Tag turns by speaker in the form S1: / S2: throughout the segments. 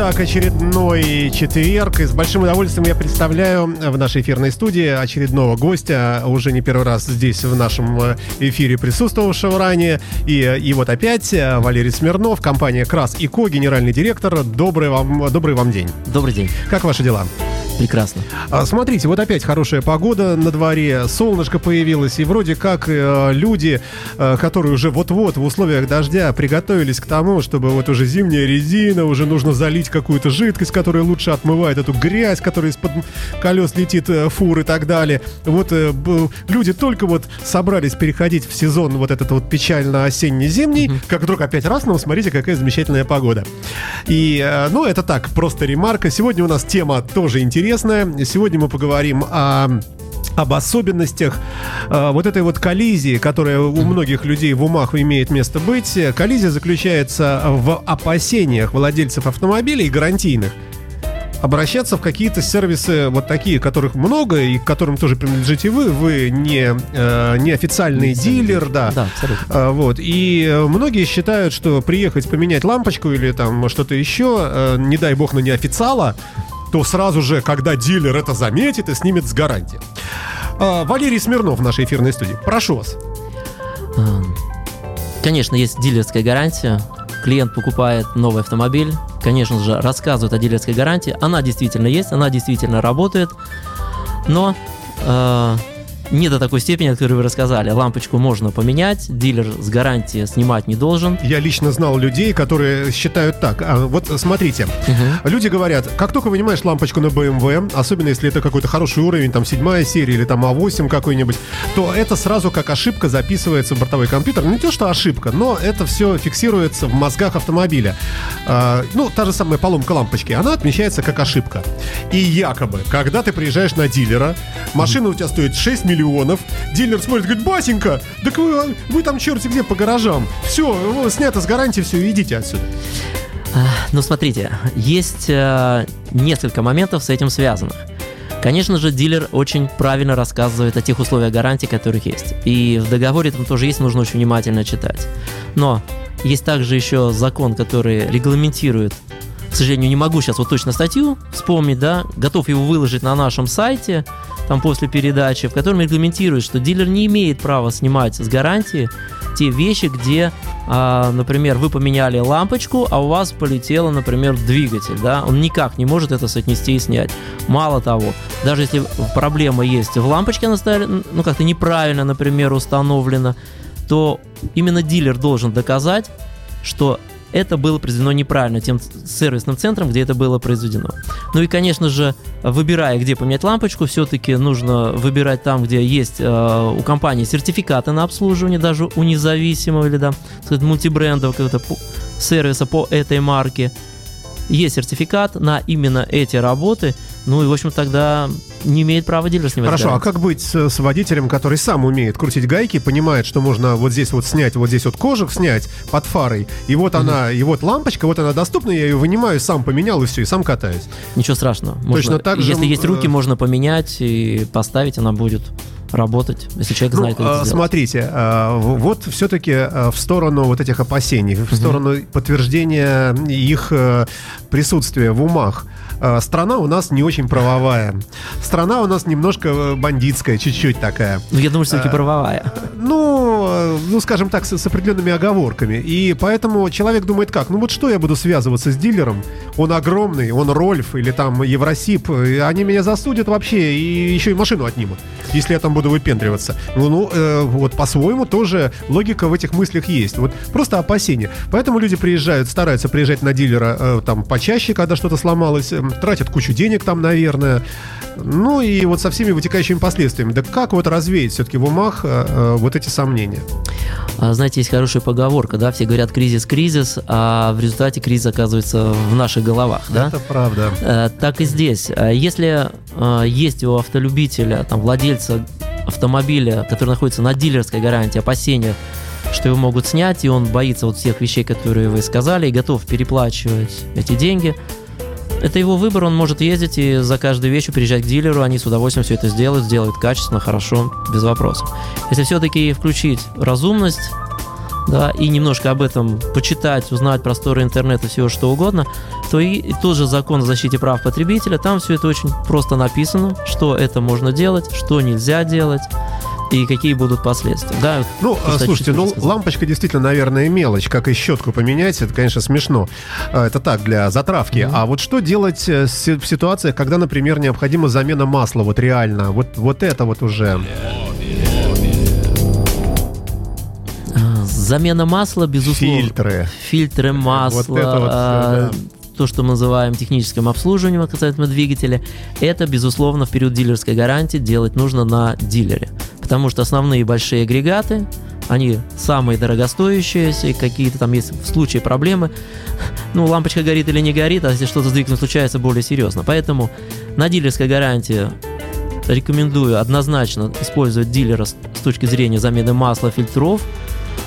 S1: итак, очередной четверг. И с большим удовольствием я представляю в нашей эфирной студии очередного гостя, уже не первый раз здесь в нашем э, эфире присутствовавшего ранее. И, и вот опять э, Валерий Смирнов, компания Крас и Ко, генеральный директор. Добрый вам, добрый вам день.
S2: Добрый день.
S1: Как ваши дела?
S2: Прекрасно.
S1: А, смотрите, вот опять хорошая погода на дворе, солнышко появилось, и вроде как э, люди, э, которые уже вот-вот в условиях дождя приготовились к тому, чтобы вот уже зимняя резина, уже нужно залить какую-то жидкость, которая лучше отмывает эту грязь, которая из-под колес летит, э, фур и так далее. Вот э, люди только вот собрались переходить в сезон вот этот вот печально-осенне-зимний, mm-hmm. как вдруг опять раз, ну, смотрите, какая замечательная погода. И, э, ну, это так, просто ремарка. Сегодня у нас тема тоже интересная интересное. Сегодня мы поговорим о об особенностях э, вот этой вот коллизии, которая у многих людей в умах имеет место быть. Коллизия заключается в опасениях владельцев автомобилей гарантийных обращаться в какие-то сервисы вот такие, которых много и к которым тоже принадлежите вы. Вы не, э, не официальный дилер, да. Да, абсолютно. Э, вот. И многие считают, что приехать поменять лампочку или там что-то еще, э, не дай бог на неофициала, то сразу же, когда дилер это заметит и снимет с гарантии. А, Валерий Смирнов в нашей эфирной студии. Прошу вас.
S2: Эм, конечно, есть дилерская гарантия. Клиент покупает новый автомобиль, конечно же, рассказывает о дилерской гарантии. Она действительно есть, она действительно работает. Но э, не до такой степени, о которой вы рассказали. Лампочку можно поменять, дилер с гарантией снимать не должен.
S1: Я лично знал людей, которые считают так. А, вот смотрите, угу. люди говорят, как только вынимаешь лампочку на BMW, особенно если это какой-то хороший уровень, там седьмая серия или там А8 какой-нибудь, то это сразу как ошибка записывается в бортовой компьютер. Не то, что ошибка, но это все фиксируется в мозгах автомобиля. А, ну, та же самая поломка лампочки, она отмечается как ошибка. И якобы, когда ты приезжаешь на дилера, машина у тебя стоит 6 миллионов миллионов. Дилер смотрит, говорит, Басенька, так вы, вы там черти где по гаражам. Все, снято с гарантии, все, идите отсюда.
S2: А, ну, смотрите, есть э, несколько моментов с этим связанных. Конечно же, дилер очень правильно рассказывает о тех условиях гарантии, которых есть. И в договоре там тоже есть, нужно очень внимательно читать. Но есть также еще закон, который регламентирует к сожалению, не могу сейчас вот точно статью вспомнить, да, готов его выложить на нашем сайте, там после передачи, в котором регламентирует, что дилер не имеет права снимать с гарантии те вещи, где, а, например, вы поменяли лампочку, а у вас полетело, например, двигатель, да, он никак не может это соотнести и снять. Мало того, даже если проблема есть в лампочке, она стали, ну как-то неправильно, например, установлена, то именно дилер должен доказать, что это было произведено неправильно тем сервисным центром, где это было произведено. Ну и, конечно же, выбирая, где поменять лампочку, все-таки нужно выбирать там, где есть э, у компании сертификаты на обслуживание, даже у независимого или да, сказать, мультибрендового какого-то сервиса по этой марке. Есть сертификат на именно эти работы, ну и, в общем, тогда не имеет права дилер снимать
S1: Хорошо, гарантию. а как быть с, с водителем, который сам умеет крутить гайки, понимает, что можно вот здесь вот снять, вот здесь вот кожух снять под фарой, и вот mm-hmm. она, и вот лампочка, вот она доступна, я ее вынимаю, сам поменял и все, и сам катаюсь.
S2: Ничего страшного.
S1: Можно, Точно так
S2: же. Если есть руки, э, можно поменять и поставить, она будет работать, если человек знает, ну, как это
S1: Смотрите, а, вот все-таки в сторону вот этих опасений, в сторону подтверждения их присутствия в умах. Страна у нас не очень правовая. Страна у нас немножко э, бандитская, чуть-чуть такая.
S2: Ну, я думаю, что все-таки правовая.
S1: Ну, э, ну, скажем так, с, с определенными оговорками. И поэтому человек думает как? Ну вот что я буду связываться с дилером? Он огромный, он Рольф или там Евросип. Они меня засудят вообще и еще и машину отнимут, если я там буду выпендриваться. Ну, ну э, вот по-своему тоже логика в этих мыслях есть. Вот просто опасения. Поэтому люди приезжают, стараются приезжать на дилера э, там почаще, когда что-то сломалось, э, тратят кучу денег там, наверное. Ну и вот со всеми вытекающими последствиями. Да как вот развеять все-таки в умах э, э, вот эти сомнения?
S2: А, знаете, есть хорошая поговорка, да, все говорят кризис-кризис, а в результате кризис оказывается в наших головах, да?
S1: Это правда.
S2: Э, так и здесь. А если э, есть у автолюбителя, там, владельца автомобиля, который находится на дилерской гарантии, опасения, что его могут снять, и он боится вот всех вещей, которые вы сказали, и готов переплачивать эти деньги, это его выбор, он может ездить и за каждую вещь приезжать к дилеру, они с удовольствием все это сделают, сделают качественно, хорошо, без вопросов. Если все-таки включить разумность, да, и немножко об этом почитать, узнать просторы интернета, всего что угодно, то и, и тот же закон о защите прав потребителя, там все это очень просто написано, что это можно делать, что нельзя делать и какие будут последствия. Да,
S1: ну, слушайте, ну сказать. лампочка действительно, наверное, мелочь, как и щетку поменять, это, конечно, смешно. А, это так, для затравки. Mm-hmm. А вот что делать э, в ситуациях, когда, например, необходима замена масла, вот реально, вот, вот это вот уже...
S2: Замена масла, безусловно.
S1: Фильтры.
S2: Фильтры масла. Вот это вот, а, да. То, что мы называем техническим обслуживанием касательно двигателя, это, безусловно, в период дилерской гарантии делать нужно на дилере. Потому что основные большие агрегаты, они самые дорогостоящие, какие-то там есть в случае проблемы, ну, лампочка горит или не горит, а если что-то с двигателем случается, более серьезно. Поэтому на дилерской гарантии рекомендую однозначно использовать дилера с точки зрения замены масла, фильтров,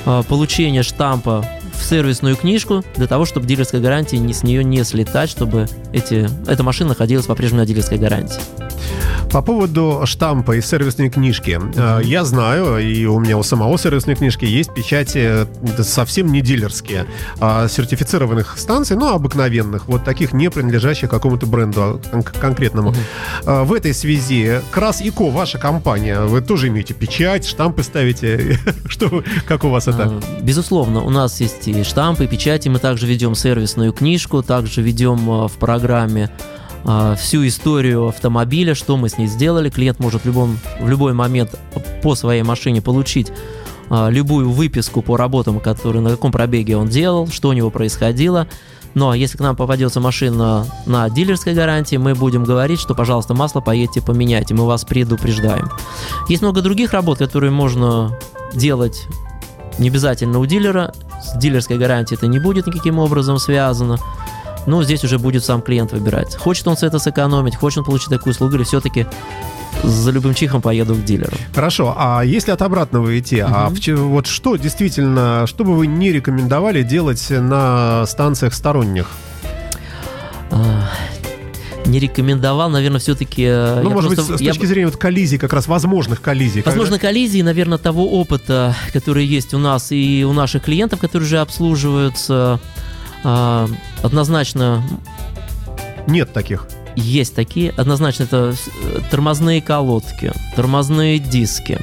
S2: а, получение штампа в сервисную книжку для того, чтобы дилерская гарантия не, с нее не слетать, чтобы эти, эта машина находилась по-прежнему на дилерской гарантии.
S1: По поводу штампа и сервисной книжки. Mm-hmm. Я знаю, и у меня у самого сервисной книжки есть печати совсем не дилерские, а сертифицированных станций, но обыкновенных, вот таких, не принадлежащих какому-то бренду конкретному. Mm-hmm. В этой связи Крас и Ко, ваша компания, вы тоже имеете печать, штампы ставите? Что, как у вас это?
S2: А, безусловно, у нас есть и штампы, и печати, мы также ведем сервисную книжку, также ведем в программе а, всю историю автомобиля, что мы с ней сделали. Клиент может в, любом, в любой момент по своей машине получить а, любую выписку по работам, которые на каком пробеге он делал, что у него происходило. Но ну, а если к нам попадется машина на дилерской гарантии, мы будем говорить, что, пожалуйста, масло поедьте поменяйте, мы вас предупреждаем. Есть много других работ, которые можно делать не обязательно у дилера. С дилерской гарантией это не будет никаким образом связано. Ну, здесь уже будет сам клиент выбирать. Хочет он с это сэкономить, хочет он получить такую услугу, или все-таки за любым чихом поеду к дилеру.
S1: Хорошо, а если от обратного идти, угу. а в, вот что действительно, что бы вы не рекомендовали делать на станциях сторонних?
S2: А, не рекомендовал, наверное, все-таки...
S1: Э, ну, может просто, быть, с точки я... зрения вот коллизий, как раз возможных коллизий.
S2: Возможно, когда... коллизии, наверное, того опыта, который есть у нас и у наших клиентов, которые уже обслуживаются, а, однозначно...
S1: Нет таких.
S2: Есть такие. Однозначно это э, тормозные колодки, тормозные диски.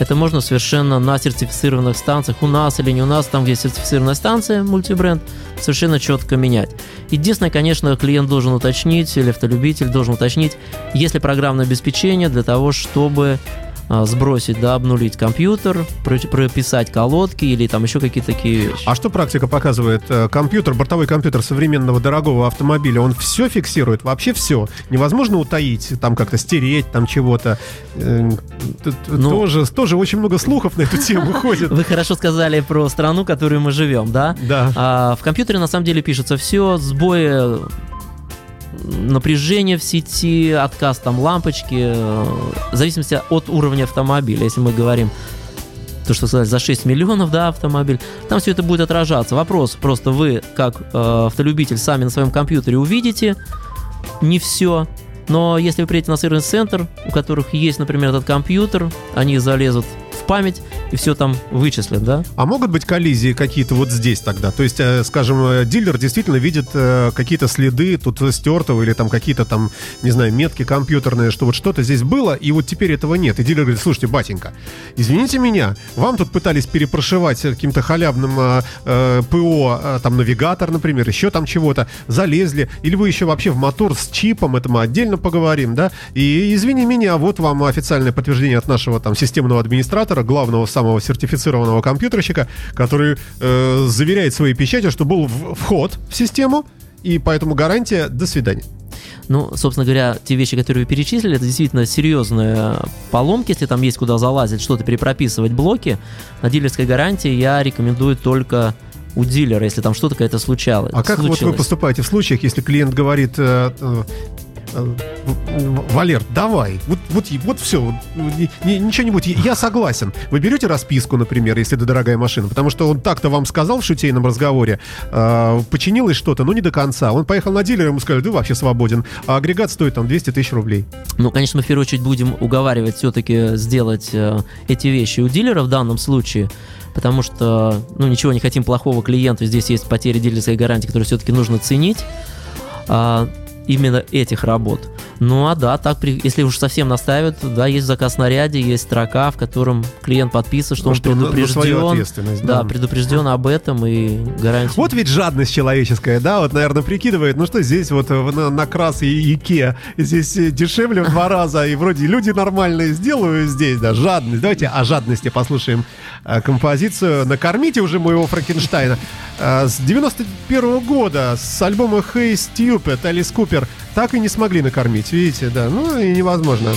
S2: Это можно совершенно на сертифицированных станциях, у нас или не у нас, там, где сертифицированная станция, мультибренд, совершенно четко менять. Единственное, конечно, клиент должен уточнить, или автолюбитель должен уточнить, есть ли программное обеспечение для того, чтобы сбросить, да, обнулить компьютер, прописать колодки или там еще какие-то такие вещи.
S1: А что практика показывает? Э, компьютер, бортовой компьютер современного дорогого автомобиля, он все фиксирует, вообще все. Невозможно утаить, там как-то стереть, там чего-то. Э, ну, тоже, тоже очень много слухов на эту тему ходит.
S2: Вы хорошо сказали про страну, в которой мы живем, да?
S1: Да.
S2: А, в компьютере на самом деле пишется все, сбои напряжение в сети, отказ там лампочки, э, в зависимости от уровня автомобиля. Если мы говорим то, что сказать, за 6 миллионов, да, автомобиль, там все это будет отражаться. Вопрос, просто вы, как э, автолюбитель, сами на своем компьютере увидите не все, но если вы приедете на сервис-центр, у которых есть, например, этот компьютер, они залезут память и все там вычислят, да?
S1: А могут быть коллизии какие-то вот здесь тогда? То есть, э, скажем, э, дилер действительно видит э, какие-то следы тут стертого или там какие-то там, не знаю, метки компьютерные, что вот что-то здесь было, и вот теперь этого нет. И дилер говорит, слушайте, батенька, извините меня, вам тут пытались перепрошивать каким-то халявным э, ПО, там навигатор, например, еще там чего-то, залезли, или вы еще вообще в мотор с чипом, это мы отдельно поговорим, да? И извини меня, вот вам официальное подтверждение от нашего там системного администратора, инженера, главного самого сертифицированного компьютерщика, который э, заверяет своей печатью, что был вход в систему, и поэтому гарантия «до свидания».
S2: Ну, собственно говоря, те вещи, которые вы перечислили, это действительно серьезные поломки. Если там есть куда залазить, что-то перепрописывать блоки, на дилерской гарантии я рекомендую только у дилера, если там что-то какое-то случалось.
S1: А как
S2: случилось.
S1: вот вы поступаете в случаях, если клиент говорит, э, э, Валер, давай, вот, вот, вот все, ничего не будет, я согласен. Вы берете расписку, например, если это дорогая машина, потому что он так-то вам сказал в шутейном разговоре, э, починилось что-то, но не до конца. Он поехал на дилер, ему сказали, ты вообще свободен, а агрегат стоит там 200 тысяч рублей.
S2: Ну, конечно, мы в первую очередь будем уговаривать все-таки сделать э, эти вещи у дилера в данном случае, потому что, ну, ничего не хотим плохого клиенту, здесь есть потери дилерской гарантии, которые все-таки нужно ценить. А, именно этих работ. Ну а да, так, если уж совсем наставят, да, есть заказ на ряде, есть строка, в котором клиент подписывает, что
S1: Может,
S2: он предупрежден.
S1: Да,
S2: да, предупрежден об этом и гарантия.
S1: Вот ведь жадность человеческая, да, вот, наверное, прикидывает, ну что здесь вот на, на крас и Ике, здесь дешевле в два раза, и вроде люди нормальные сделаю здесь, да, жадность. Давайте о жадности послушаем э, композицию «Накормите уже моего Франкенштейна». Э, с 91 -го года с альбома Hey Stupid Alice Cooper так и не смогли накормить, видите, да, ну и невозможно.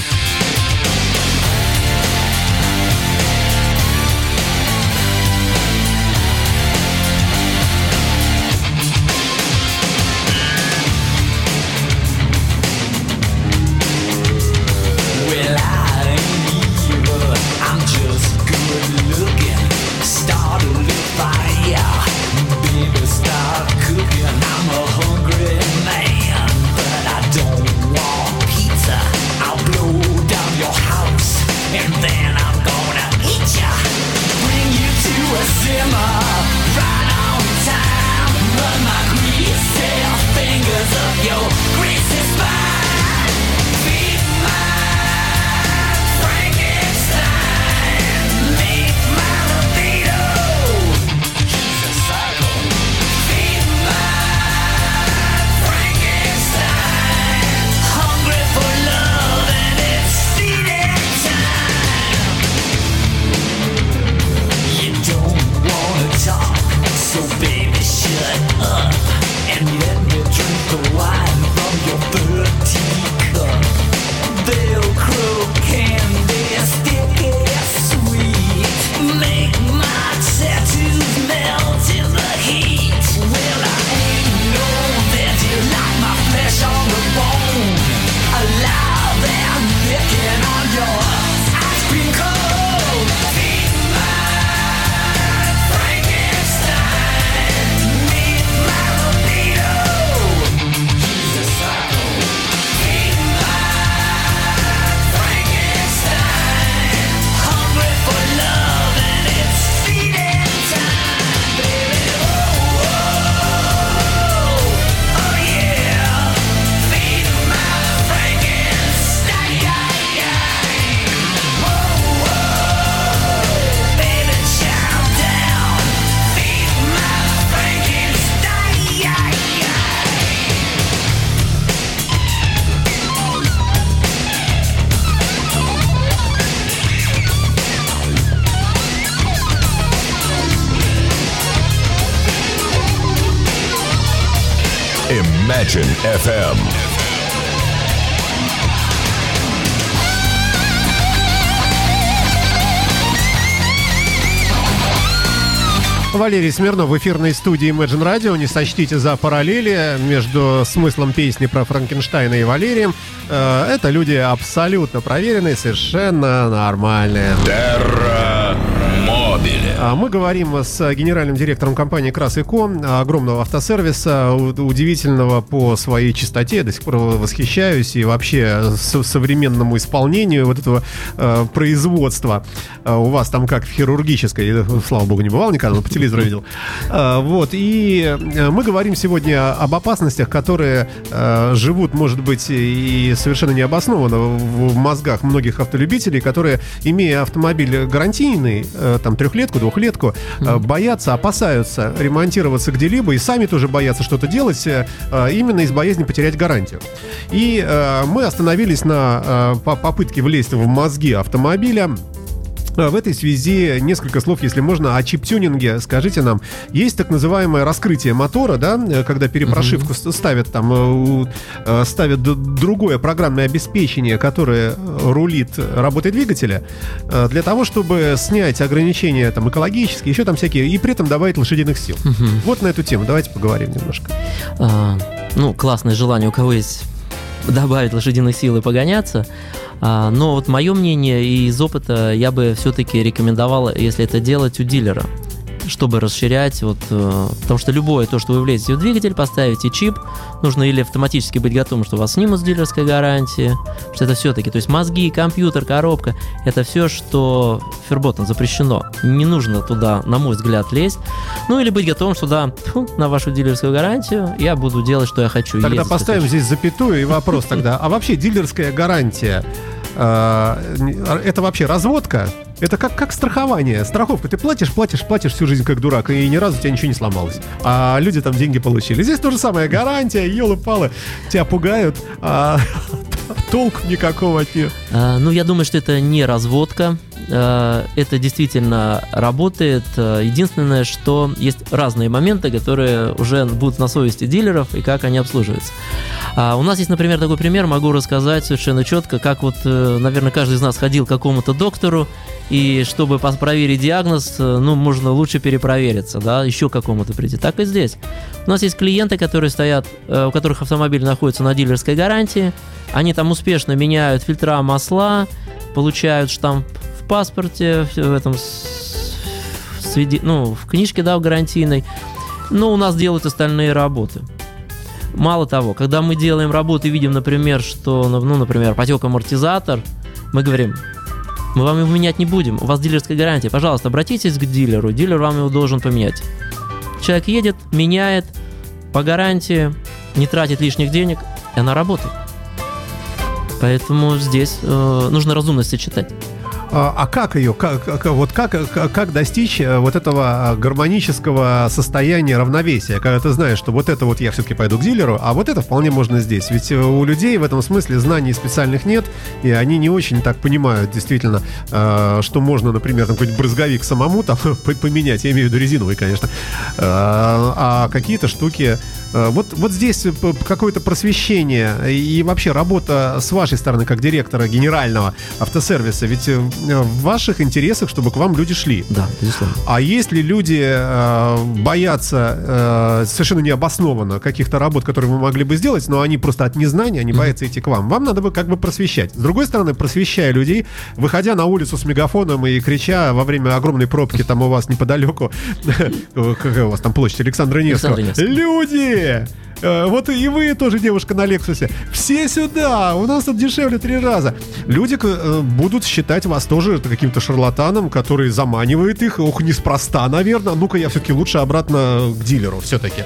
S3: Imagine FM.
S1: Валерий Смирнов в эфирной студии Imagine Radio. Не сочтите за параллели между смыслом песни про Франкенштейна и Валерием. Э, это люди абсолютно проверенные, совершенно нормальные.
S3: Терра
S1: мы говорим с генеральным директором компании Крас.Эко, огромного автосервиса, удивительного по своей чистоте. До сих пор восхищаюсь и вообще современному исполнению вот этого э, производства. А у вас там как в хирургической, слава богу, не бывал никогда, но по телевизору видел. А, вот, и э, мы говорим сегодня об опасностях, которые э, живут, может быть, и совершенно необоснованно в мозгах многих автолюбителей, которые, имея автомобиль гарантийный, э, там, трехлетку, двухлетку, mm-hmm. боятся, опасаются ремонтироваться где-либо и сами тоже боятся что-то делать э, именно из боязни потерять гарантию. И мы остановились на попытке влезть в мозги автомобиля в этой связи несколько слов, если можно, о чип-тюнинге. Скажите нам, есть так называемое раскрытие мотора, да, э, когда перепрошивку uh-huh. ставят там, э, э, ставят другое программное обеспечение, которое рулит работой двигателя, для того, чтобы снять ограничения там экологические, еще там всякие, и при этом добавить лошадиных сил. Uh-huh. Вот на эту тему давайте поговорим немножко.
S2: А, ну, классное желание, у кого есть добавить лошадиных сил и погоняться. А, но вот мое мнение и из опыта я бы все-таки рекомендовал, если это делать у дилера чтобы расширять, вот, э, потому что любое то, что вы влезете в двигатель, поставите чип, нужно или автоматически быть готовым, что вас снимут с дилерской гарантии, что это все-таки, то есть мозги, компьютер, коробка, это все, что ферботом запрещено. Не нужно туда, на мой взгляд, лезть. Ну или быть готовым, что да, фу, на вашу дилерскую гарантию я буду делать, что я хочу.
S1: Тогда поставим здесь запятую и вопрос тогда. А вообще дилерская гарантия, это вообще разводка? Это как, как страхование. Страховка. Ты платишь, платишь, платишь всю жизнь как дурак, и ни разу у тебя ничего не сломалось. А люди там деньги получили. Здесь то же самое. Гарантия, елы-палы. Тебя пугают, а толку никакого от нее.
S2: А, ну, я думаю, что это не разводка. А, это действительно работает. А, единственное, что есть разные моменты, которые уже будут на совести дилеров и как они обслуживаются. А у нас есть, например, такой пример, могу рассказать совершенно четко, как вот, э, наверное, каждый из нас ходил к какому-то доктору, и чтобы проверить диагноз, э, ну, можно лучше перепровериться, да, еще какому-то прийти. Так и здесь. У нас есть клиенты, которые стоят, э, у которых автомобиль находится на дилерской гарантии, они там успешно меняют фильтра, масла, получают штамп паспорте, в этом сведи, ну, в книжке, да, в гарантийной, но у нас делают остальные работы. Мало того, когда мы делаем работу и видим, например, что, ну, например, потек амортизатор, мы говорим, мы вам его менять не будем, у вас дилерская гарантия, пожалуйста, обратитесь к дилеру, дилер вам его должен поменять. Человек едет, меняет по гарантии, не тратит лишних денег, и она работает. Поэтому здесь э, нужно разумно сочетать.
S1: А, а как ее, как, вот как, как достичь э, вот этого а, гармонического состояния равновесия, когда ты знаешь, что вот это вот я все-таки пойду к дилеру, а вот это вполне можно здесь. Ведь э, у людей в этом смысле знаний специальных нет, и они не очень так понимают действительно, э, что можно, например, там какой-нибудь брызговик самому там поменять, я имею в виду резиновый, конечно, а какие-то штуки вот, вот здесь какое-то просвещение и вообще работа с вашей стороны, как директора генерального автосервиса, ведь в ваших интересах, чтобы к вам люди шли.
S2: Да, безусловно.
S1: А если люди э, боятся э, совершенно необоснованно каких-то работ, которые вы могли бы сделать, но они просто от незнания, они mm-hmm. боятся идти к вам, вам надо бы как бы просвещать. С другой стороны, просвещая людей, выходя на улицу с мегафоном и крича во время огромной пробки там у вас неподалеку, какая у вас там площадь Александра Невского, люди! Э, вот и вы тоже девушка на Лексусе. Все сюда, у нас тут дешевле три раза. Люди э, будут считать вас тоже каким-то шарлатаном, который заманивает их. Ох, неспроста, наверное. Ну-ка, я все-таки лучше обратно к дилеру все-таки.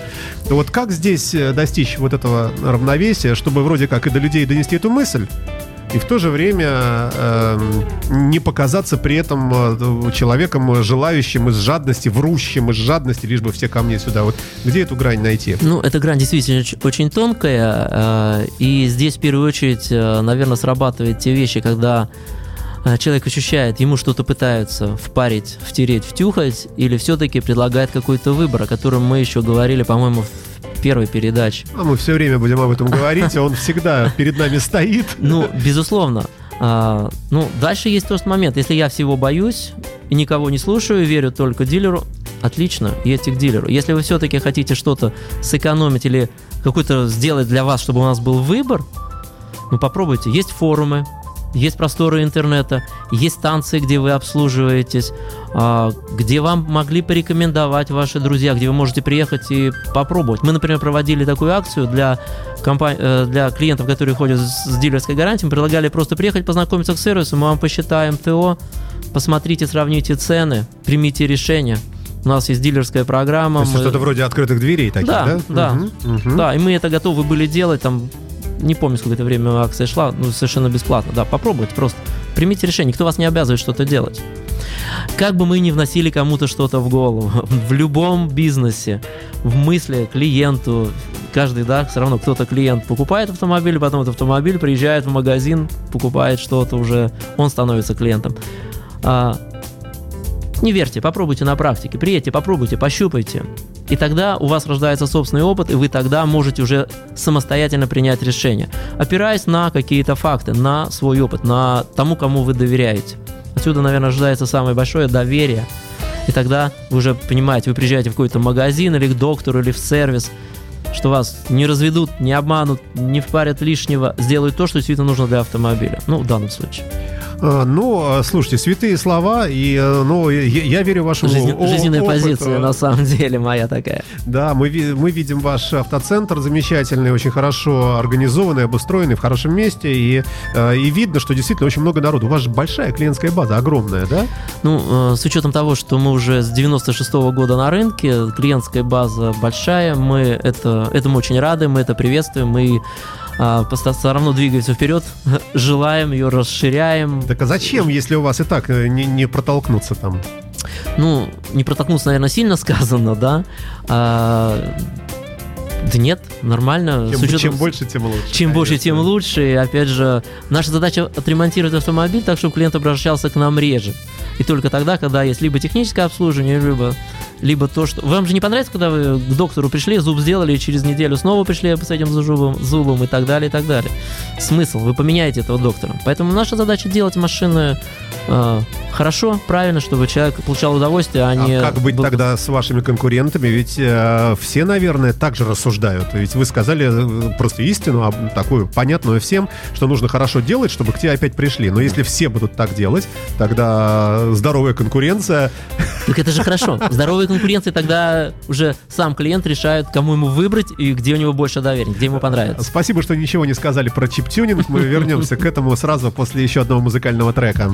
S1: Вот как здесь э, достичь вот этого равновесия, чтобы вроде как и до людей донести эту мысль, и в то же время э, не показаться при этом э, человеком, желающим из жадности, врущим из жадности, лишь бы все ко мне сюда. Вот где эту грань найти?
S2: Ну, эта грань действительно очень тонкая, э, и здесь в первую очередь, э, наверное, срабатывают те вещи, когда э, человек ощущает, ему что-то пытаются впарить, втереть, втюхать, или все-таки предлагает какой-то выбор, о котором мы еще говорили, по-моему, первой передачи.
S1: А мы все время будем об этом говорить, он всегда перед нами стоит.
S2: Ну, безусловно. А, ну, дальше есть тот момент. Если я всего боюсь и никого не слушаю, верю только дилеру, отлично, едьте к дилеру. Если вы все-таки хотите что-то сэкономить или какой-то сделать для вас, чтобы у нас был выбор, ну попробуйте. Есть форумы, есть просторы интернета, есть станции, где вы обслуживаетесь, а, где вам могли порекомендовать ваши друзья, где вы можете приехать и попробовать. Мы, например, проводили такую акцию для, компани- э, для клиентов, которые ходят с дилерской гарантией. Мы предлагали просто приехать, познакомиться с сервисом, мы вам посчитаем ТО, посмотрите, сравните цены, примите решение. У нас есть дилерская программа.
S1: То есть мы... что-то вроде открытых дверей таких, да?
S2: Да, да. Угу, угу. Да, и мы это готовы были делать там не помню, сколько это время акция шла, ну, совершенно бесплатно. Да, попробуйте просто. Примите решение, никто вас не обязывает что-то делать. Как бы мы ни вносили кому-то что-то в голову, в любом бизнесе, в мысли клиенту, каждый, да, все равно кто-то клиент покупает автомобиль, потом этот автомобиль приезжает в магазин, покупает что-то уже, он становится клиентом. А, не верьте, попробуйте на практике, приедьте, попробуйте, пощупайте. И тогда у вас рождается собственный опыт, и вы тогда можете уже самостоятельно принять решение, опираясь на какие-то факты, на свой опыт, на тому, кому вы доверяете. Отсюда, наверное, ожидается самое большое доверие. И тогда вы уже понимаете, вы приезжаете в какой-то магазин или к доктору, или в сервис, что вас не разведут, не обманут, не впарят лишнего, сделают то, что действительно нужно для автомобиля. Ну, в данном случае.
S1: Ну, слушайте, святые слова, и, ну, я, я верю вашему
S2: Жизнен-
S1: о-
S2: жизненная позиция, на самом деле, моя такая.
S1: Да, мы, мы видим ваш автоцентр замечательный, очень хорошо организованный, обустроенный, в хорошем месте, и, и видно, что действительно очень много народу. У вас же большая клиентская база, огромная, да?
S2: Ну, с учетом того, что мы уже с 96 года на рынке, клиентская база большая, мы это, этому очень рады, мы это приветствуем, мы а, поста- все равно двигаемся вперед, желаем ее, расширяем.
S1: Так а зачем, если у вас и так э, не, не протолкнуться там?
S2: Ну, не протолкнуться, наверное, сильно сказано, да? А, да нет, нормально.
S1: Чем,
S2: учетом-
S1: чем больше, тем лучше.
S2: Чем больше,
S1: конечно.
S2: тем лучше. И опять же, наша задача отремонтировать автомобиль так, чтобы клиент обращался к нам реже. И только тогда, когда есть либо техническое обслуживание, либо, либо то, что... Вам же не понравится, когда вы к доктору пришли, зуб сделали, и через неделю снова пришли с этим зубом, зубом и так далее, и так далее. Смысл? Вы поменяете этого доктора. Поэтому наша задача делать машины э, хорошо, правильно, чтобы человек получал удовольствие, а,
S1: А
S2: не...
S1: как быть
S2: был-
S1: тогда с вашими конкурентами? Ведь э, все, наверное, так же рассуждают. Ведь вы сказали э, просто истину, а, такую понятную всем, что нужно хорошо делать, чтобы к тебе опять пришли. Но если все будут так делать, тогда здоровая конкуренция.
S2: Так это же хорошо. Здоровая конкуренция, тогда уже сам клиент решает, кому ему выбрать и где у него больше доверия, где ему понравится.
S1: Спасибо, что ничего не сказали про чип-тюнинг. Мы вернемся к этому сразу после еще одного музыкального трека.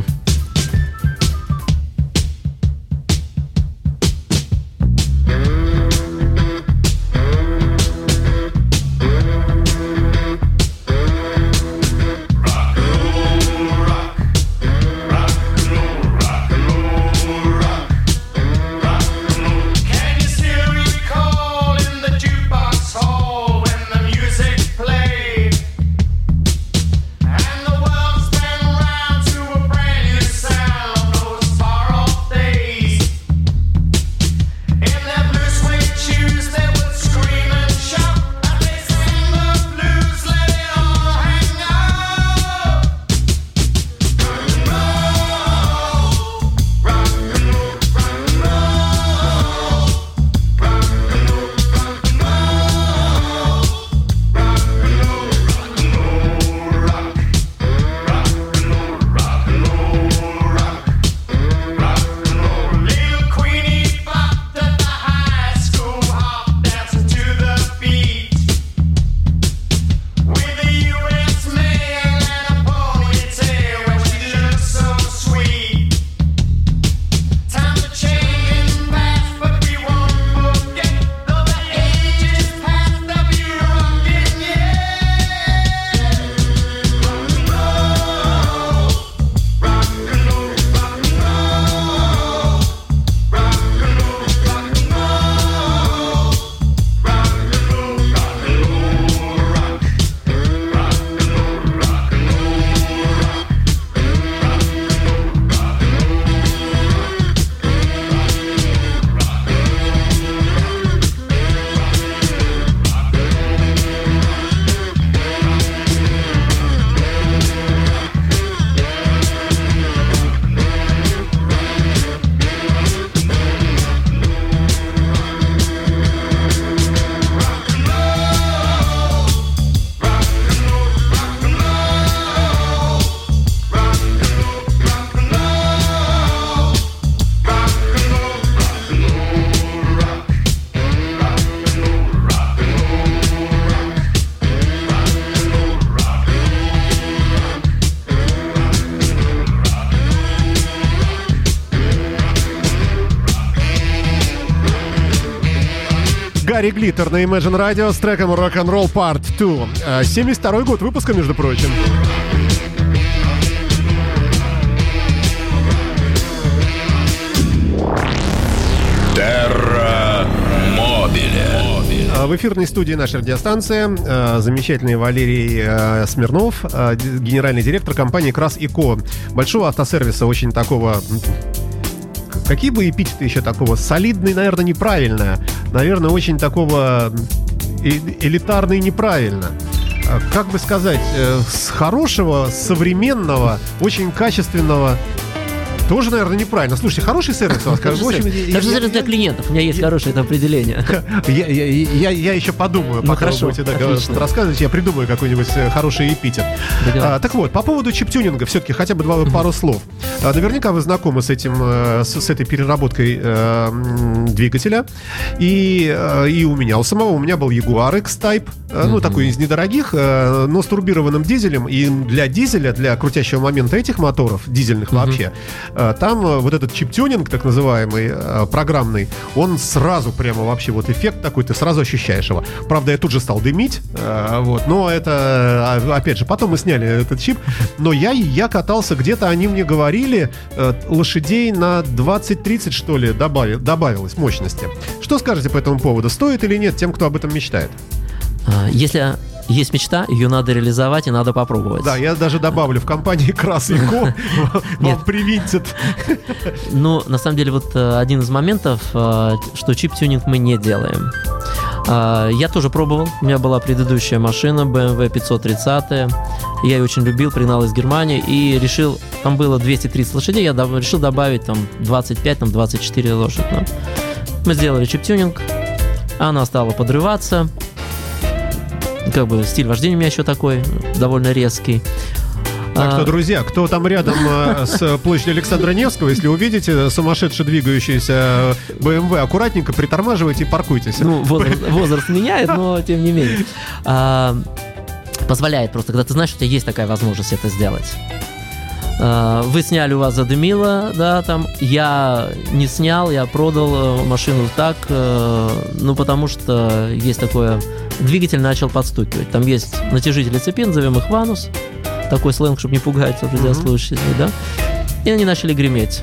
S1: Гарри Глиттер на Imagine Radio с треком Rock'n'Roll Part 2. Э, 72 год выпуска, между прочим.
S3: Терра Мобиле.
S1: А В эфирной студии нашей радиостанции э, замечательный Валерий э, Смирнов, э, генеральный директор компании Крас и Ко. Большого автосервиса, очень такого... Какие бы эпитеты еще такого? Солидный, наверное, неправильно. Наверное, очень такого э- элитарный неправильно. А Как бы сказать, э, с хорошего, современного, очень качественного Тоже, наверное, неправильно. Слушайте, хороший сервис у вас.
S2: Хороший
S1: В общем,
S2: сервис.
S1: я-
S2: Хороший
S1: я-
S2: сервис для клиентов. У меня есть хорошее это определение.
S1: Я, я- я- я еще подумаю,
S2: Ну,
S1: пока
S2: хорошо,
S1: вы будете рассказывать, я придумаю какой-нибудь э, хороший эпитет. А, так вот, по поводу чип-тюнинга, все-таки хотя бы два, пару слов. А, наверняка вы знакомы с этим, э, с, с этой переработкой э, двигателя. И, и у меня, у самого, у меня был Jaguar X-Type, ну, такой из недорогих, но с турбированным дизелем. И для дизеля, для крутящего момента этих моторов, дизельных вообще, там э, вот этот чип-тюнинг, так называемый, э, программный, он сразу прямо вообще вот эффект такой, ты сразу ощущаешь его. Правда, я тут же стал дымить, э, вот, но это, э, опять же, потом мы сняли этот чип, но я, я катался где-то, они мне говорили, э, лошадей на 20-30, что ли, добави- добавилось мощности. Что скажете по этому поводу? Стоит или нет тем, кто об этом мечтает?
S2: А, Если есть мечта, ее надо реализовать и надо попробовать.
S1: Да, я даже добавлю в компании Крас и Ко вам привинтят.
S2: Ну, на самом деле, вот э, один из моментов, э, что чип-тюнинг мы не делаем. А, Я тоже пробовал. У меня была предыдущая машина BMW 530. Я ее очень любил, пригнал из Германии и решил, там было 230 лошадей, я решил добавить там 25, там 24 лошадь. Мы сделали чип-тюнинг, она стала подрываться. Как бы стиль вождения у меня еще такой, довольно резкий.
S1: Так
S2: А,
S1: что, друзья, кто там рядом э, с площадью Александра Невского, если увидите сумасшедше двигающийся BMW, аккуратненько притормаживайте и паркуйтесь.
S2: Ну, возраст, возраст меняет, но тем не менее. А, позволяет просто, когда ты знаешь, что у тебя есть такая возможность это сделать. А, Вы сняли, у вас задымило, да, там. Я не снял, я продал э, машину так, э, ну, потому что есть такое... Двигатель начал подстукивать. Там есть натяжители цепи, назовем их ванус. Такой сленг, чтобы не пугать радиослушателей, да. И они начали греметь.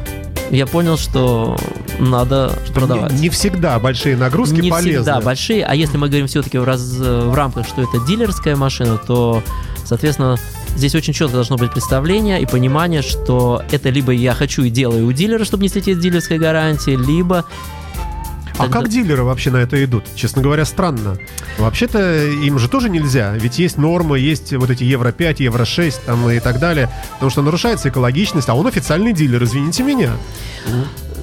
S2: Я понял, что надо продавать.
S1: Не, не всегда большие нагрузки
S2: Не
S1: полезны.
S2: всегда большие, а если мы говорим все-таки в, раз- в рамках, что это дилерская машина, то, соответственно, здесь очень четко должно быть представление и понимание, что это либо я хочу и делаю у дилера, чтобы не слететь с дилерской гарантии, либо...
S1: А как дилеры вообще на это идут? Честно говоря, странно. Вообще-то им же тоже нельзя, ведь есть нормы, есть вот эти Евро 5, Евро 6 там, и так далее, потому что нарушается экологичность, а он официальный дилер, извините меня.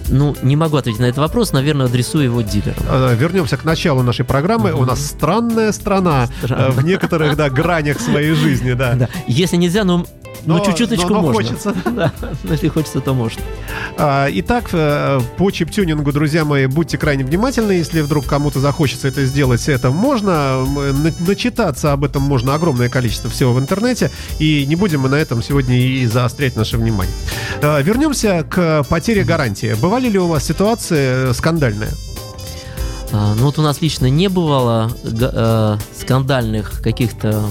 S2: Ну, не могу ответить на этот вопрос, наверное, адресую его дилерам.
S1: Э, Вернемся к началу нашей программы. У нас странная страна э, в некоторых да, гранях своей жизни, да.
S2: Да. Если нельзя, ну, ну
S1: Но-
S2: чуть-чуточку
S1: но- но
S2: можно.
S1: хочется.
S2: Да, но если хочется, то можно.
S1: А, Итак, э, по чип-тюнингу, друзья мои, будьте крайне внимательны. Если вдруг кому-то захочется это сделать, это можно. На- Начитаться об этом можно огромное количество всего в интернете. И не будем мы на этом сегодня и заострять наше внимание. Э, Вернемся к потере гарантии. Бывали ли у вас ситуации э, скандальные?
S2: А, ну, вот у нас лично не бывало э, скандальных каких-то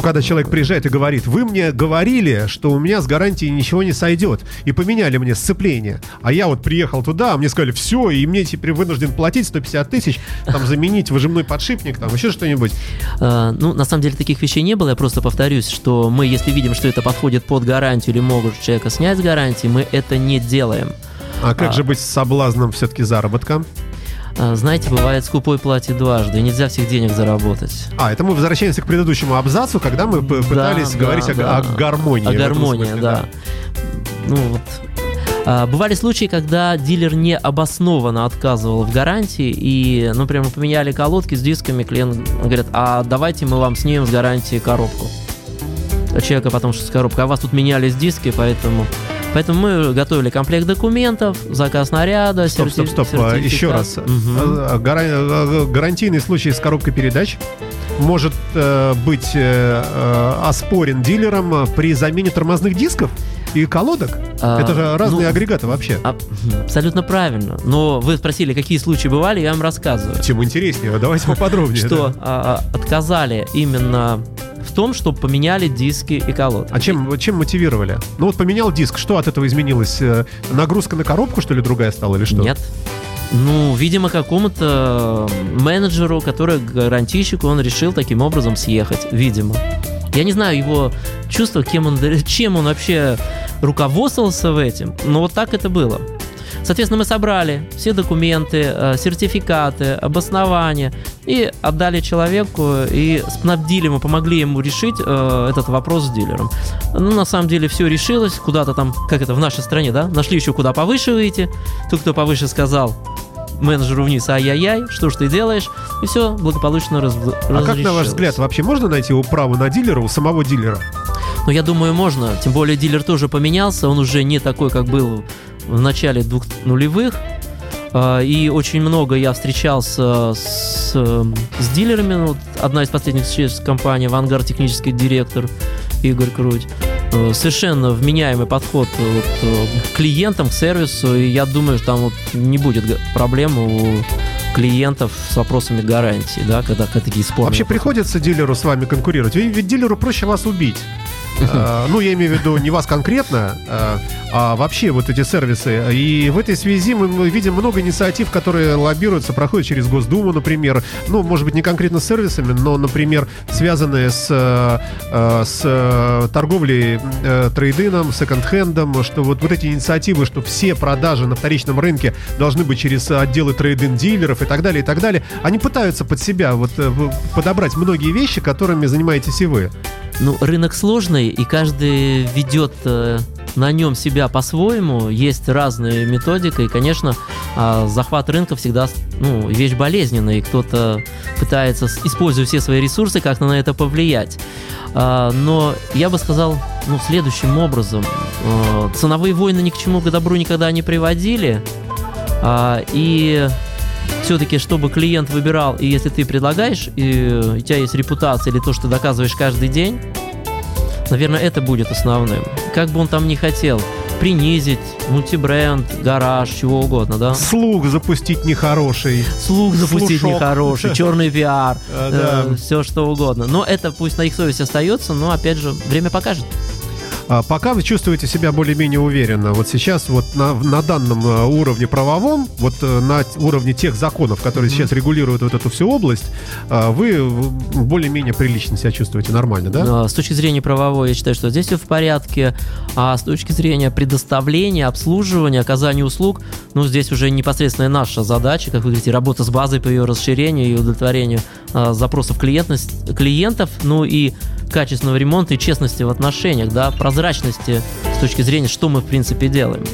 S1: Ну, когда человек приезжает и говорит, вы мне говорили, что у меня с гарантией ничего не сойдет, и поменяли мне сцепление. А я вот приехал туда, а мне сказали, все, и мне теперь вынужден платить 150 тысяч, там, заменить выжимной подшипник, там, еще что-нибудь.
S2: Э, Ну, на самом деле таких вещей не было. Я просто повторюсь, что мы, если видим, что это подходит под гарантию или могут человека снять с гарантии, мы это не делаем.
S1: А как
S2: А.
S1: же быть с соблазном все-таки заработка?
S2: А, Знаете, бывает скупой платит дважды, и нельзя всех денег заработать.
S1: А, это мы возвращаемся к предыдущему абзацу, когда мы пытались
S2: Да,
S1: говорить
S2: да,
S1: о,
S2: да.
S1: о гармонии.
S2: О гармонии,
S1: смысле,
S2: да. Ну вот. А, Бывали случаи, когда дилер необоснованно отказывал в гарантии, и, ну, прямо поменяли колодки с дисками, клиент говорит, а давайте мы вам снимем с гарантии коробку. А человека потом, что с коробкой, а у вас тут менялись диски, поэтому... Поэтому мы готовили комплект документов, заказ наряда,
S1: Стоп, стоп,
S2: серти-
S1: стоп. а, Еще
S2: сертификат.
S1: раз. А, гара- Гарантийный случай с коробкой передач может э, быть э, э, оспорен дилером при замене тормозных дисков и колодок.
S2: А,
S1: Это же разные
S2: ну,
S1: агрегаты вообще.
S2: А, Абсолютно правильно. Но вы спросили, какие случаи бывали, я вам рассказываю.
S1: Тем интереснее. Давайте поподробнее.
S2: что отказали именно в том, что поменяли диски и колодки.
S1: А чем, чем мотивировали? Ну вот поменял диск, что от этого изменилось? Э, Нагрузка на коробку, что ли, другая стала или что?
S2: Нет. Ну, видимо, какому-то менеджеру, который гарантийщику, он решил таким образом съехать. Видимо. Я не знаю его чувства, кем он, чем он вообще руководствовался в этом, но вот так это было. Соответственно, мы собрали все документы, э, сертификаты, обоснования и отдали человеку и снабдили ему, помогли ему решить э, этот вопрос с дилером. Ну, на самом деле, все решилось, куда-то там, как это в нашей стране, да, нашли еще куда повыше выйти. Тот, кто повыше сказал менеджеру вниз, ай-яй-яй, что ж ты делаешь, и все благополучно раз,
S1: А как, на ваш взгляд, вообще можно найти право на дилера у самого дилера?
S2: Ну, я думаю, можно. Тем более дилер тоже поменялся. Он уже не такой, как был в начале двух нулевых. А, И очень много я встречался с, с дилерами. Вот одна из последних встреч с компанией «Авангард» технический директор Игорь Круть. Э, Совершенно вменяемый подход э, вот, э, к клиентам, к сервису. И я думаю, что там вот не будет проблем у клиентов с вопросами гарантии, да, когда, когда такие споры.
S1: Вообще приходится дилеру с вами конкурировать? Ведь ведь дилеру проще вас убить. Э, Ну, я имею в виду не вас конкретно, э, а вообще вот эти сервисы. И в этой связи мы видим много инициатив, которые лоббируются, проходят через Госдуму, например. Ну, может быть, не конкретно с сервисами, но, например, связанные с, э, с торговлей трейдином, секонд-хендом, что вот, вот эти инициативы, что все продажи на вторичном рынке должны быть через отделы трейдинг-дилеров и так далее, и так далее. Они пытаются под себя вот подобрать многие вещи, которыми занимаетесь и вы.
S2: Ну, рынок сложный, и каждый ведет э, на нем себя по-своему. Есть разные методики, и, конечно, а, захват рынка всегда ну, вещь болезненная, и кто-то пытается, используя все свои ресурсы, как-то на это повлиять. А, но я бы сказал ну, следующим образом. Э, ценовые войны ни к чему к добру никогда не приводили, а, и все-таки, чтобы клиент выбирал, и если ты предлагаешь, и у тебя есть репутация или то, что доказываешь каждый день, наверное, это будет основным. Как бы он там ни хотел, принизить, мультибренд, гараж, чего угодно, да?
S1: Слух запустить нехороший.
S2: Слух запустить
S1: Слушок.
S2: нехороший, черный
S1: да.
S2: все что угодно. Но это пусть на их совести остается, но опять же, время покажет.
S1: А пока вы чувствуете себя более-менее уверенно, вот сейчас вот на, на данном э, уровне правовом, вот э, на уровне тех законов, которые сейчас регулируют вот эту всю область, а, вы более-менее прилично себя чувствуете, нормально, да?
S2: А, С точки зрения правовой, я считаю, что здесь все в порядке. А с точки зрения предоставления, обслуживания, оказания услуг, ну, здесь уже непосредственно наша задача, как вы говорите, работа с базой по ее расширению и удовлетворению а, запросов клиентов, ну и качественного ремонта и честности в отношениях, да, прозрачности с точки зрения, что мы, в принципе, делаем.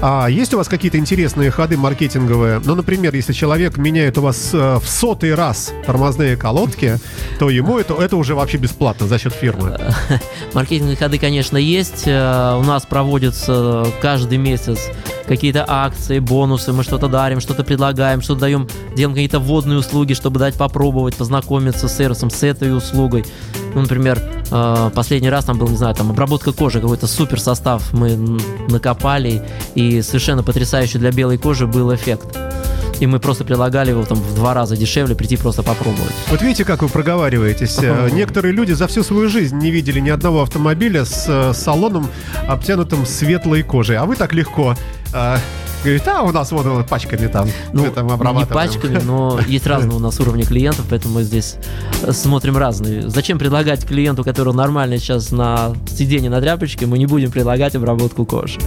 S1: А есть у вас какие-то интересные ходы маркетинговые? Ну, например, если человек меняет у вас э, в сотый раз тормозные колодки, то ему это, это уже вообще бесплатно за счет фирмы.
S2: Маркетинговые ходы, конечно, есть. Э, У нас проводятся каждый месяц какие-то акции, бонусы, мы что-то дарим, что-то предлагаем, что-то даем, делаем какие-то вводные услуги, чтобы дать попробовать, познакомиться с сервисом, с этой услугой. Ну, например, э, последний раз там был, не знаю, там обработка кожи, какой-то супер состав мы накопали, и совершенно потрясающий для белой кожи был эффект. И мы просто предлагали его там в два раза дешевле прийти просто попробовать.
S1: Вот видите, как вы проговариваетесь. Э, Некоторые люди за всю свою жизнь не видели ни одного автомобиля с э, салоном, обтянутым светлой кожей. А вы так легко говорите, а у нас вот э, пачками там.
S2: Ну,
S1: там
S2: не
S1: обрабатываем».
S2: пачками, но есть разные у нас уровни клиентов, поэтому мы здесь э, смотрим разные. Зачем предлагать клиенту, который нормально сейчас на сиденье на тряпочке, мы не будем предлагать обработку кожи.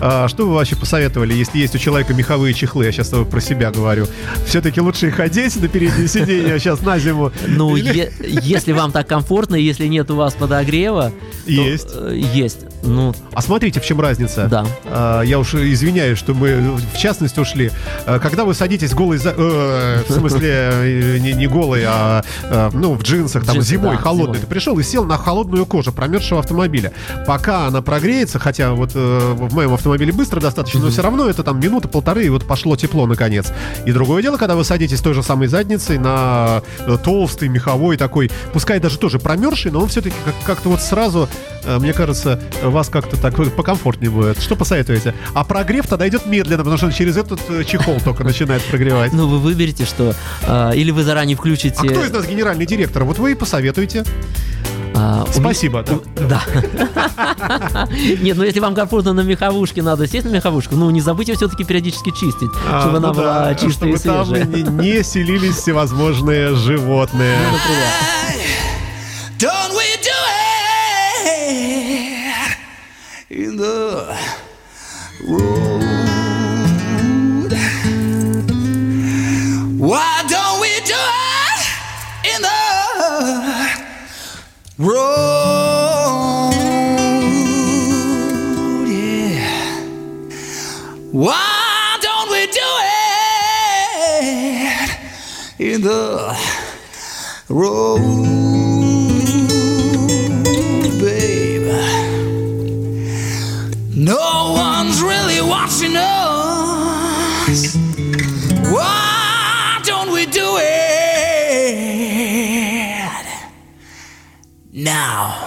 S1: А что вы вообще посоветовали, если есть у человека меховые чехлы? Я сейчас про себя говорю. Все-таки лучше их одеть на переднее сиденье сейчас на зиму.
S2: Ну, если вам так комфортно, если нет у вас подогрева,
S1: Есть.
S2: э, есть. Ну,
S1: А смотрите, в чем разница.
S2: да.
S1: А, я уж извиняюсь, что мы в частность ушли. А, Когда вы садитесь голый, за- э, в смысле э, не, не голый, а э, ну в джинсах, там
S2: Джинсы,
S1: зимой
S2: да,
S1: холодный,
S2: зимой.
S1: ты пришел и сел на холодную кожу промерзшего автомобиля. Пока она прогреется, хотя вот э, в моем автомобиле быстро достаточно, но все равно это там минута полторы и вот пошло тепло наконец. И другое дело, когда вы садитесь той же самой задницей на э, толстый меховой такой, пускай даже тоже промерзший, но он все-таки как- как-то вот сразу, мне кажется, вас как-то так э, покомфортнее будет. Что посоветуете? А прогрев тогда идет медленно, потому что он через этот э, чехол только начинает прогревать.
S2: Ну, вы выберете, что... э, или вы заранее включите...
S1: А кто из нас генеральный директор? Вот вы и посоветуете.
S2: а, у
S1: Спасибо. да.
S2: Да. Нет, ну если вам комфортно на меховушке, надо сесть на меховушку. Ну, не забудьте все-таки периодически чистить,
S1: А,
S2: чтобы
S1: ну
S2: она была
S1: да,
S2: чистая и
S1: чтобы там
S2: свежая.
S1: не, не селились всевозможные животные.
S2: Ну,
S4: in the road. Why don't we do it in the road? Yeah. Why don't we do it in the road? Now?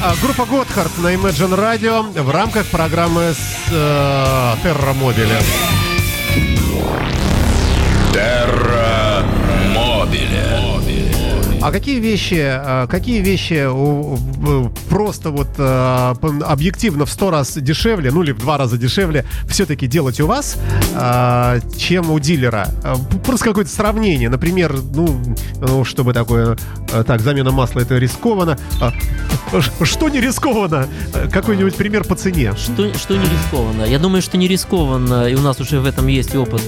S1: А, Группа Готхард на Imagine Radio в рамках программы с э, Terra Mobile.
S3: Терра Мобиле.
S1: А какие вещи, э, какие вещи просто вот э, объективно в сто раз дешевле, ну или в два раза дешевле, все-таки делать у вас, э, чем у дилера? Э, Просто какое-то сравнение, например, ну, ну, чтобы такое, э, так, замена масла это рискованно. А, Что не рискованно? Э, Какой-нибудь пример по цене?
S2: Что, что не рискованно? Я думаю, что не рискованно, и у нас уже в этом есть опыт.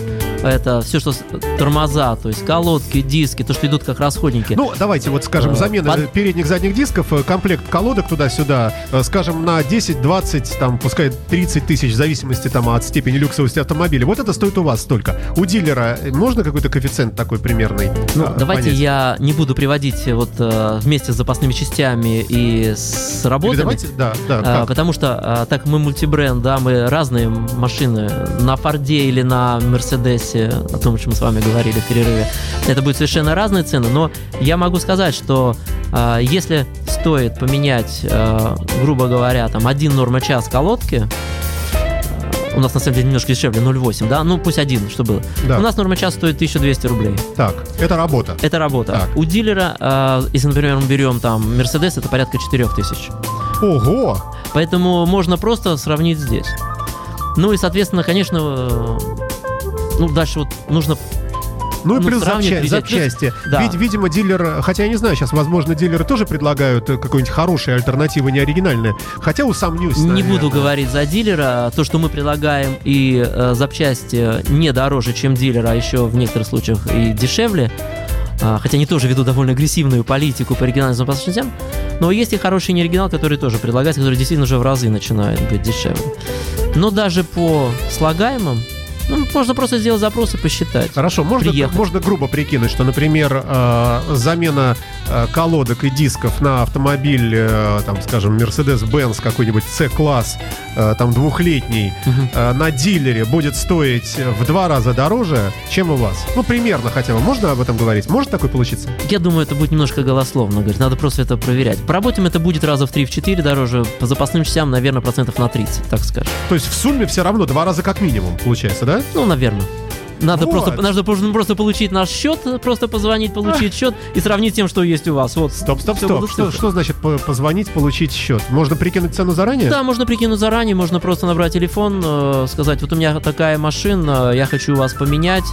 S2: Это все, что тормоза, то есть колодки, диски, то, что идут как расходники.
S1: Ну, давайте вот скажем,
S2: Э,
S1: замена
S2: под-
S1: передних задних дисков, э, комплект колодок туда-сюда, э, скажем, на 10, 20, там, пускай 30 тысяч, в зависимости там от степени люксовости автомобиля. Вот это стоит у вас столько. У дилера э, можно какой-то коэффициент такой примерный?
S2: Ну,
S1: э,
S2: давайте
S1: понять?
S2: я не буду приводить вот э, вместе с запасными частями и с
S1: Или
S2: работами.
S1: давайте, да, да,
S2: А,
S1: как?
S2: потому что, а, так мы мультибренд, да, мы разные машины на Форде или на Мерседесе, о том, о чем мы с вами говорили в перерыве, это будет совершенно разные цены, но я могу сказать, что а, если стоит поменять, а, грубо говоря, там один норма-час колодки, а, у нас на самом деле немножко дешевле, 0,8, да, ну пусть один, что было.
S1: Да.
S2: У нас норма час стоит 1200 рублей.
S1: Так, это работа.
S2: Это работа.
S1: Так.
S2: У дилера, э, если, например, мы берем там Мерседес, это порядка 4000.
S1: Ого!
S2: Поэтому можно просто сравнить здесь. Ну и, соответственно, конечно, э, ну дальше вот нужно
S1: Ну и
S2: Ну, приезжать. Плюс-
S1: запчасти.
S2: да.
S1: Ведь, видимо, дилер, хотя я не знаю, сейчас, возможно, дилеры тоже предлагают э, какой-нибудь хорошие альтернативы, не оригинальные. Хотя усомнюсь.
S2: Не
S1: наверное.
S2: буду говорить за дилера. То, что мы предлагаем и э, запчасти не дороже, чем дилер, а еще в некоторых случаях и дешевле. А, хотя они тоже ведут довольно агрессивную политику по оригинальным запчастям. Но есть и хороший неоригинал, который тоже предлагается, который действительно уже в разы начинает быть дешевле. Но даже по слагаемым, ну, можно просто сделать запрос и посчитать.
S1: Хорошо, можно,
S2: Приехать.
S1: можно грубо прикинуть, что, например, э, замена э, колодок и дисков на автомобиль, э, там, скажем, Mercedes-Benz какой-нибудь C-класс, э, там, двухлетний,
S2: Мгм.
S1: э, на дилере будет стоить в два раза дороже, чем у вас. Ну, примерно хотя бы. Можно об этом говорить? Может такое получиться?
S2: Я думаю, это будет немножко голословно, говорит, надо просто это проверять. По работам это будет раза в 3-4 дороже, по запасным частям, наверное, процентов на 30, так скажем.
S1: То есть в сумме все равно два раза как минимум получается, да?
S2: Ну, наверное. Надо,
S1: Вот.
S2: просто, надо просто, просто получить наш счет, просто позвонить, получить счет и сравнить с тем, что есть у вас. Вот.
S1: Стоп, стоп, стоп. Что, что значит по- позвонить, получить счет? Можно прикинуть цену заранее?
S2: Да, можно прикинуть заранее, можно просто набрать телефон, э, сказать, вот у меня такая машина, я хочу вас поменять,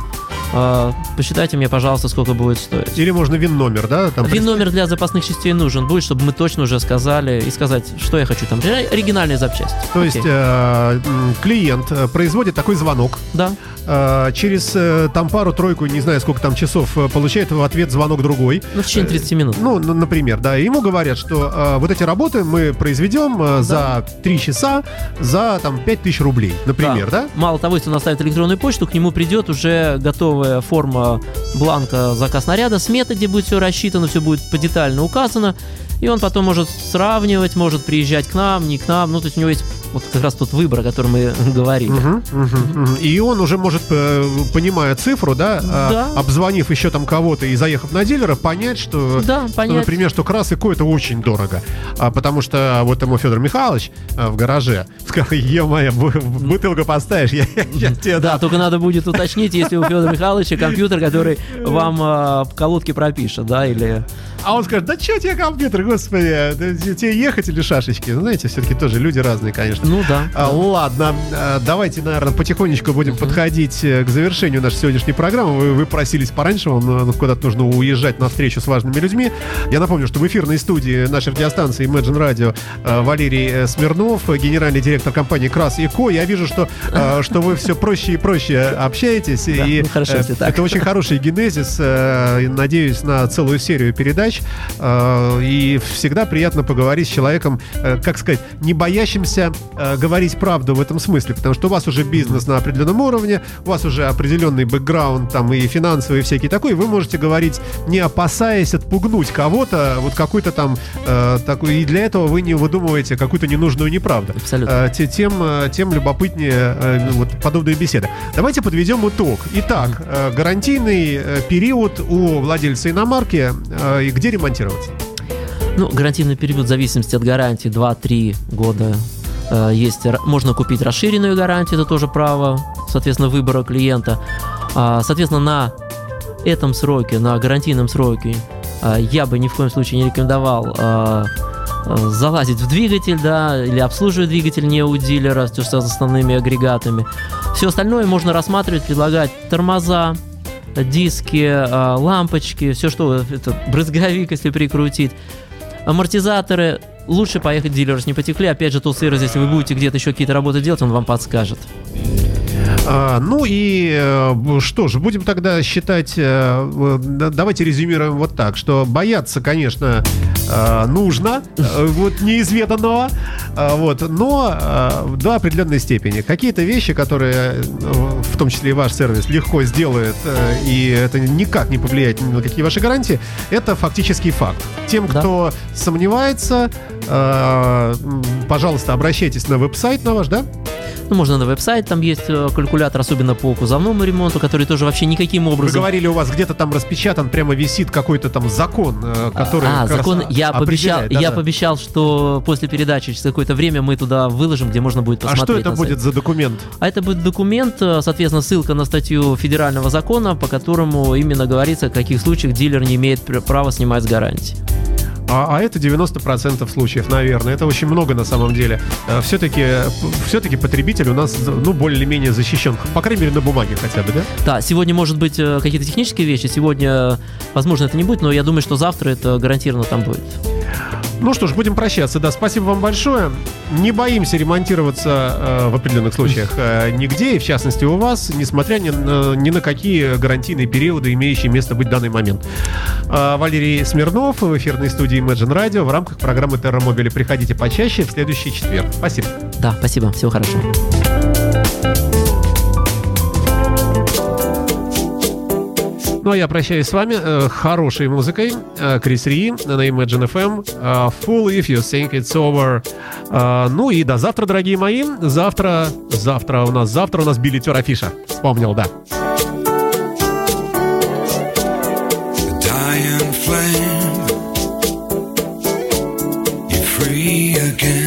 S2: э, посчитайте мне, пожалуйста, сколько будет стоить.
S1: Или можно вин-номер, да? Там
S2: Вин номер для запасных частей нужен будет, чтобы мы точно уже сказали и сказать, что я хочу там. Оригинальные запчасти.
S1: То есть
S2: Окей.
S1: э, м, клиент э, производит такой звонок,
S2: Да.
S1: Э, через э, там пару-тройку, не знаю сколько там часов, э, получает в ответ звонок другой.
S2: Ну, в течение 30 минут.
S1: Ну, например, да, ему говорят, что э, вот эти работы мы произведем э, за 3 часа за там 5000 рублей, например, да?
S2: Мало того, если он оставит электронную почту, к нему придет уже готовая форма бланка заказ наряда, смета, где будет все рассчитано, все будет подетально указано, и он потом может сравнивать, может приезжать к нам, не к нам, ну, то есть у него есть вот как раз тот выбор, о котором мы говорили.
S1: Мгм, мгм, мгм. И он уже может, э, понимая цифру, да, э,
S2: Да.
S1: обзвонив еще там кого-то и заехав на дилера, понять, что,
S2: Да, понять.
S1: например, что крас и ко это очень дорого. А, потому что вот ему Федор Михайлович э, в гараже сказал, е-моя, бутылку поставишь, я, я тебе
S2: Да,
S1: дам».
S2: только надо будет уточнить, если у Федора Михайловича компьютер, который вам а, колодки пропишет, да, или...
S1: А он скажет, да что тебе компьютер, господи, да тебе ехать или шашечки? Ну, знаете, все-таки тоже люди разные, конечно.
S2: Ну да.
S1: А, ладно, а, давайте, наверное, потихонечку будем подходить э, к завершению нашей сегодняшней программы. Вы, вы просились пораньше, вам э, куда-то нужно уезжать на встречу с важными людьми. Я напомню, что в эфирной студии нашей радиостанции Imagine Radio э, Валерий Смирнов, генеральный директор компании Крас и Ко. Я вижу, что, что вы все проще и проще общаетесь.
S2: Да,
S1: и
S2: ну, хорошо, если так.
S1: это очень хороший генезис. Надеюсь на целую серию передач. И всегда приятно поговорить с человеком, э, как сказать, не боящимся э, говорить правду в этом смысле. Потому что у вас уже бизнес на определенном уровне, у вас уже определенный бэкграунд там и финансовый, и всякий такой. Вы можете говорить, не опасаясь отпугнуть кого-то, вот какой-то там э, такой. И для этого вы не выдумываете какую-то ненужную неправду.
S2: Абсолютно.
S1: Э, те- тем, э, тем любопытнее э, вот подобные беседы. Давайте подведем итог. Итак, э, гарантийный э, период у владельца иномарки э, и где ремонтироваться?
S2: Ну, гарантийный период в зависимости от гарантии 2-3 года. Э, Есть, можно купить расширенную гарантию, это тоже право, соответственно, выбора клиента. А, Соответственно, на этом сроке, на гарантийном сроке, а, я бы ни в коем случае не рекомендовал а, залазить в двигатель, да, или обслуживать двигатель не у дилера, то, что с основными агрегатами. Все остальное можно рассматривать, предлагать тормоза, диски, лампочки, все что, это брызговик, если прикрутить, амортизаторы. Лучше поехать если не потекли. Опять же, сервис, если вы будете где-то еще какие-то работы делать, он вам подскажет.
S1: А, ну и э, что ж, будем тогда считать, э, э, да- давайте резюмируем вот так, что бояться, конечно, нужно, вот неизведанного, вот, но до определенной степени. Какие-то вещи, которые, в том числе и ваш сервис, легко сделает, и это никак не повлияет ни на какие ваши гарантии, это фактический факт. Тем,
S2: Да.
S1: кто сомневается, э, м, пожалуйста, обращайтесь на веб-сайт на ваш, да?
S2: Ну, можно на веб-сайт, там есть э, калькулятор, особенно по кузовному ремонту, который тоже вообще никаким
S1: Вы
S2: образом...
S1: говорили, у вас где-то там распечатан, прямо висит какой-то там закон, э, который
S2: а,
S1: как раз
S2: закон, я пообещал,
S1: определяет,
S2: я
S1: да-да.
S2: пообещал, что после передачи через какое-то время мы туда выложим, где можно будет
S1: А
S2: посмотреть.
S1: что это будет за документ?
S2: А это будет документ, э, соответственно, ссылка на статью федерального закона, по которому именно говорится, в каких случаях дилер не имеет пр- права снимать с гарантии.
S1: А, а это 90% случаев, наверное. Это очень много на самом деле. Все-таки, все-таки потребитель у нас ну, более-менее защищен. По крайней мере, на бумаге хотя бы, да?
S2: Да, сегодня может быть э, какие-то технические вещи, сегодня, возможно, это не будет, но я думаю, что завтра это гарантированно там будет.
S1: Ну что ж, будем прощаться. Да, спасибо вам большое. Не боимся ремонтироваться э, в определенных случаях э, нигде, и в частности у вас, несмотря ни на, ни на какие гарантийные периоды, имеющие место быть в данный момент. Э, Валерий Смирнов в эфирной студии Imagine Radio в рамках программы Mobile. Приходите почаще в следующий четверг. Спасибо.
S2: Да, спасибо, всего хорошего.
S1: Ну а я прощаюсь с вами э, хорошей музыкой. Э, Крис Ри на Imagine FM. Эм, э, full if you think it's over. Э, ну и до завтра, дорогие мои. Завтра, завтра у нас, завтра у нас билетер афиша. Вспомнил, да. Dying flame, you're free again.